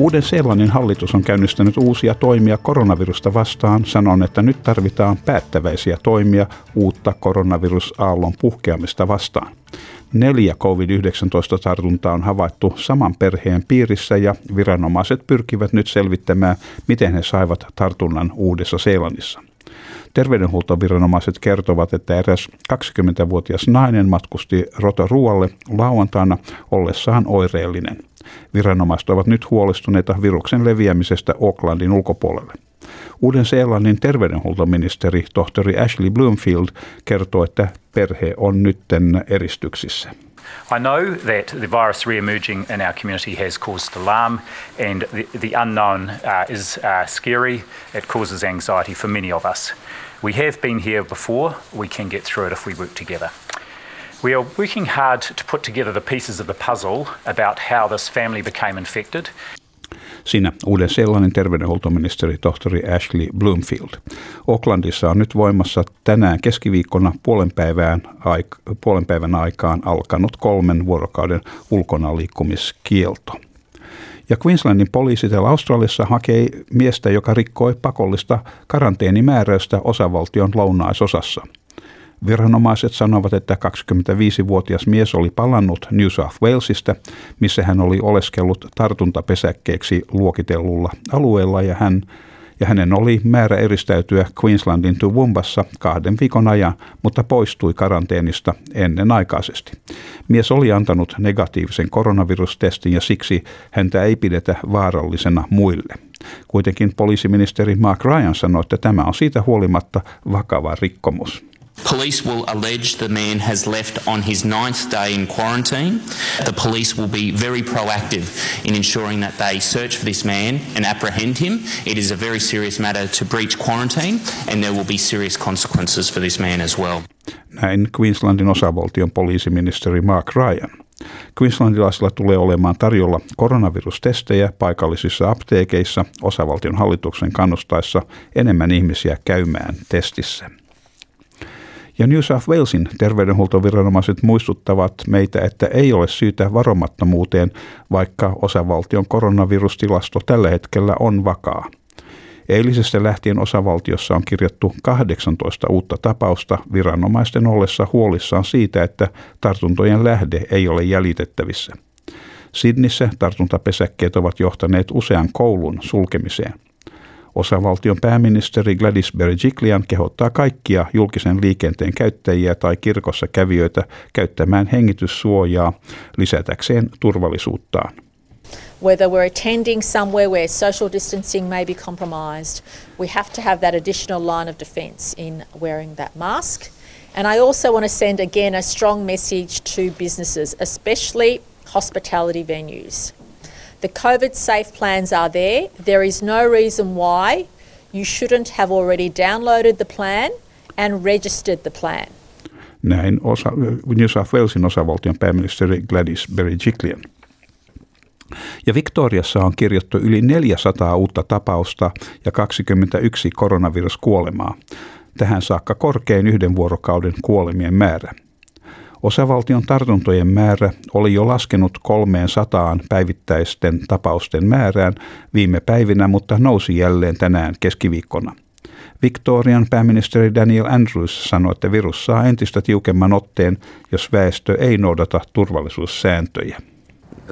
Uuden-Seelannin hallitus on käynnistänyt uusia toimia koronavirusta vastaan, sanon, että nyt tarvitaan päättäväisiä toimia uutta koronavirusaallon puhkeamista vastaan. Neljä COVID-19-tartuntaa on havaittu saman perheen piirissä ja viranomaiset pyrkivät nyt selvittämään, miten he saivat tartunnan Uudessa Seelannissa. Terveydenhuoltoviranomaiset kertovat, että eräs 20-vuotias nainen matkusti Rotorualle lauantaina ollessaan oireellinen. Viranomaiset ovat nyt huolestuneita viruksen leviämisestä Aucklandin ulkopuolelle. Uuden-Seelannin terveydenhuoltoministeri tohtori Ashley Bloomfield kertoo, että perhe on nytten eristyksissä. I know that the virus re-emerging in our community has caused alarm and the, the unknown uh, is uh, scary. It causes anxiety for many of us. We have been here before. We can get through it if we work together. We are working hard to put together the pieces of the puzzle about how this family became infected. Siinä Uuden-Seelannin terveydenhuoltoministeri tohtori Ashley Bloomfield. Aucklandissa on nyt voimassa tänään keskiviikkona puolen, päivään, puolen päivän aikaan alkanut kolmen vuorokauden ulkona liikkumiskielto. Ja Queenslandin poliisi täällä Australiassa hakee miestä, joka rikkoi pakollista karanteenimääräystä osavaltion lounaisosassa – Viranomaiset sanovat, että 25-vuotias mies oli palannut New South Walesista, missä hän oli oleskellut tartuntapesäkkeeksi luokitellulla alueella ja hän ja hänen oli määrä eristäytyä Queenslandin Toowoombassa kahden viikon ajan, mutta poistui karanteenista ennenaikaisesti. Mies oli antanut negatiivisen koronavirustestin ja siksi häntä ei pidetä vaarallisena muille. Kuitenkin poliisiministeri Mark Ryan sanoi, että tämä on siitä huolimatta vakava rikkomus. Police will allege the man has left on his ninth day in quarantine. The police will be very proactive in ensuring that they search for this man and apprehend him. It is a very serious matter to breach quarantine, and there will be serious consequences for this man as well. Näin Queenslandin osavaltion poliisiministeri Mark Ryan. Queenslandilaisilla tulee olemaan tarjolla koronavirustestejä paikallisissa apteekeissa osavaltion hallituksen kannustaessa enemmän ihmisiä käymään testissä. Ja New South Walesin terveydenhuoltoviranomaiset muistuttavat meitä, että ei ole syytä varomattomuuteen, vaikka osavaltion koronavirustilasto tällä hetkellä on vakaa. Eilisestä lähtien osavaltiossa on kirjattu 18 uutta tapausta viranomaisten ollessa huolissaan siitä, että tartuntojen lähde ei ole jäljitettävissä. Sidnissä tartuntapesäkkeet ovat johtaneet usean koulun sulkemiseen – Osavaltion pääministeri Gladys Berejiklian kehottaa kaikkia julkisen liikenteen käyttäjiä tai kirkossa kävijöitä käyttämään hengityssuojaa lisätäkseen turvallisuuttaan. Whether we're attending somewhere where social distancing may be compromised, we have to have that additional line of defence in wearing that mask. And I also want to send again a strong message to businesses, especially hospitality venues. The COVID safe plans are there. There is no reason why you shouldn't have already downloaded the plan and registered the plan. Näin osa, New South Walesin osavaltion pääministeri Gladys Berejiklian. Ja Victoriassa on kirjattu yli 400 uutta tapausta ja 21 koronaviruskuolemaa. Tähän saakka korkein yhden vuorokauden kuolemien määrä. Osavaltion tartuntojen määrä oli jo laskenut 300 päivittäisten tapausten määrään viime päivinä, mutta nousi jälleen tänään keskiviikkona. Victorian pääministeri Daniel Andrews sanoi, että virus saa entistä tiukemman otteen, jos väestö ei noudata turvallisuussääntöjä.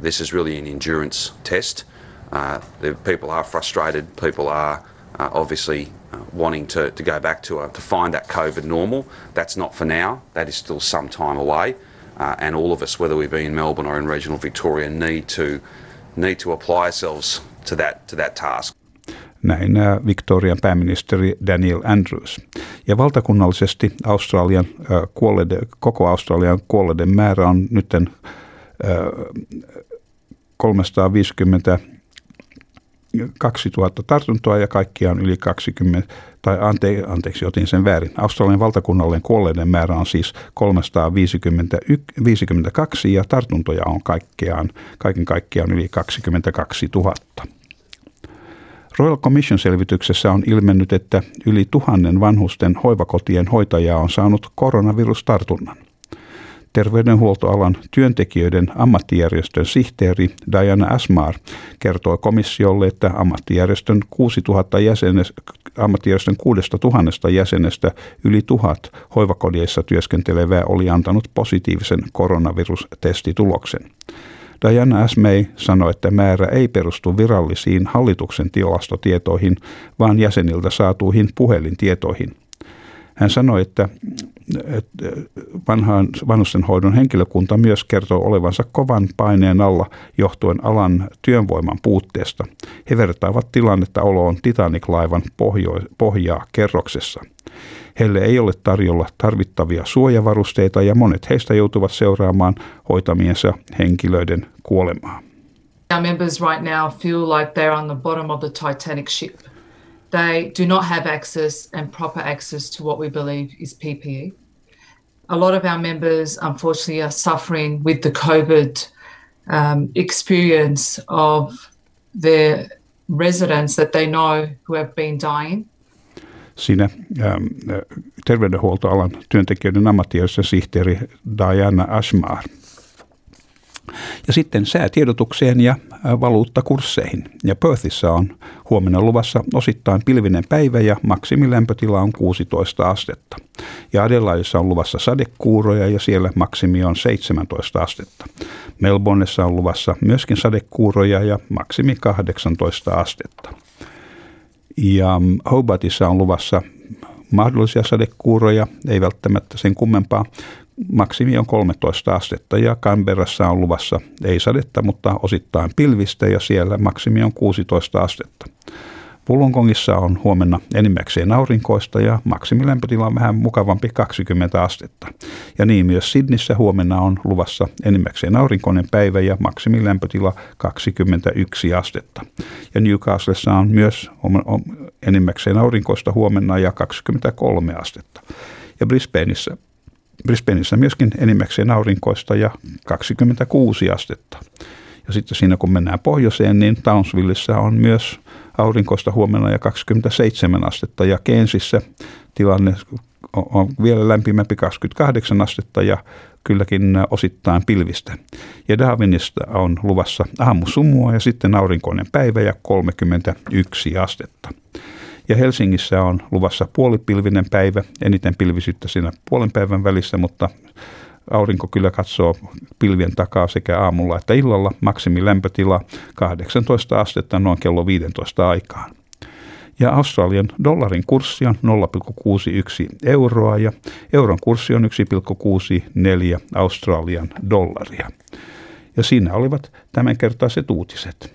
This is really an endurance test. Uh, the people are frustrated, people are obviously uh, wanting to, to go back to, to find that COVID normal. That's not for now, that is still some time away. Uh, and all of us, whether we be in Melbourne or in regional Victoria, need to, need to apply ourselves to that, to that task. Näin uh, Victorian pääministeri Daniel Andrews. Valtakunnallisesti Australian, uh, kuolleiden, koko Australian kuolleiden määrä on nyt uh, 350 2000 tartuntoa ja kaikkiaan yli 20, tai ante, anteeksi, otin sen väärin. Australian valtakunnallinen kuolleiden määrä on siis 352 ja tartuntoja on kaikkiaan, kaiken kaikkiaan yli 22 000. Royal Commission-selvityksessä on ilmennyt, että yli tuhannen vanhusten hoivakotien hoitajaa on saanut koronavirustartunnan. Terveydenhuoltoalan työntekijöiden ammattijärjestön sihteeri Diana Asmar kertoi komissiolle, että ammattijärjestön 6000 jäsenestä, ammattijärjestön 6000 jäsenestä yli tuhat hoivakodeissa työskentelevää oli antanut positiivisen koronavirustestituloksen. Diana. May sanoi, että määrä ei perustu virallisiin hallituksen tilastotietoihin, vaan jäseniltä saatuihin puhelintietoihin – hän sanoi, että, että vanhaan, vanhustenhoidon henkilökunta myös kertoo olevansa kovan paineen alla johtuen alan työnvoiman puutteesta. He vertaavat tilannetta oloon Titanic-laivan pohjo, pohjaa kerroksessa. Heille ei ole tarjolla tarvittavia suojavarusteita ja monet heistä joutuvat seuraamaan hoitamiensa henkilöiden kuolemaa. Our members right now feel like they're on the bottom of the Titanic ship. They do not have access and proper access to what we believe is PPE. A lot of our members, unfortunately, are suffering with the COVID um, experience of their residents that they know who have been dying. Siinä ähm, terveydenhuoltoalan työntekijöiden ammattijärjestön sihteeri Diana Ashmar Ja sitten säätiedotukseen ja valuuttakursseihin. Ja Perthissä on huomenna luvassa osittain pilvinen päivä ja maksimilämpötila on 16 astetta. Ja Adelaidessa on luvassa sadekuuroja ja siellä maksimi on 17 astetta. Melbourneessa on luvassa myöskin sadekuuroja ja maksimi 18 astetta. Ja Hobartissa on luvassa mahdollisia sadekuuroja, ei välttämättä sen kummempaa, maksimi on 13 astetta ja Canberrassa on luvassa ei sadetta, mutta osittain pilvistä ja siellä maksimi on 16 astetta. Wollongongissa on huomenna enimmäkseen aurinkoista ja maksimilämpötila on vähän mukavampi 20 astetta. Ja niin myös Sydnissä huomenna on luvassa enimmäkseen aurinkoinen päivä ja maksimilämpötila 21 astetta. Ja Newcastlessa on myös enimmäkseen aurinkoista huomenna ja 23 astetta. Ja Brisbaneissa Brisbaneissa myöskin enimmäkseen aurinkoista ja 26 astetta. Ja sitten siinä kun mennään pohjoiseen, niin Townsvillessä on myös aurinkoista huomenna ja 27 astetta ja Kensissä tilanne on vielä lämpimämpi 28 astetta ja kylläkin osittain pilvistä. Ja Darwinista on luvassa aamusumua ja sitten aurinkoinen päivä ja 31 astetta. Ja Helsingissä on luvassa puolipilvinen päivä, eniten pilvisyyttä siinä puolen päivän välissä, mutta aurinko kyllä katsoo pilvien takaa sekä aamulla että illalla. Maksimilämpötila 18 astetta noin kello 15 aikaan. Ja Australian dollarin kurssi on 0,61 euroa ja euron kurssi on 1,64 Australian dollaria. Ja siinä olivat tämänkertaiset uutiset.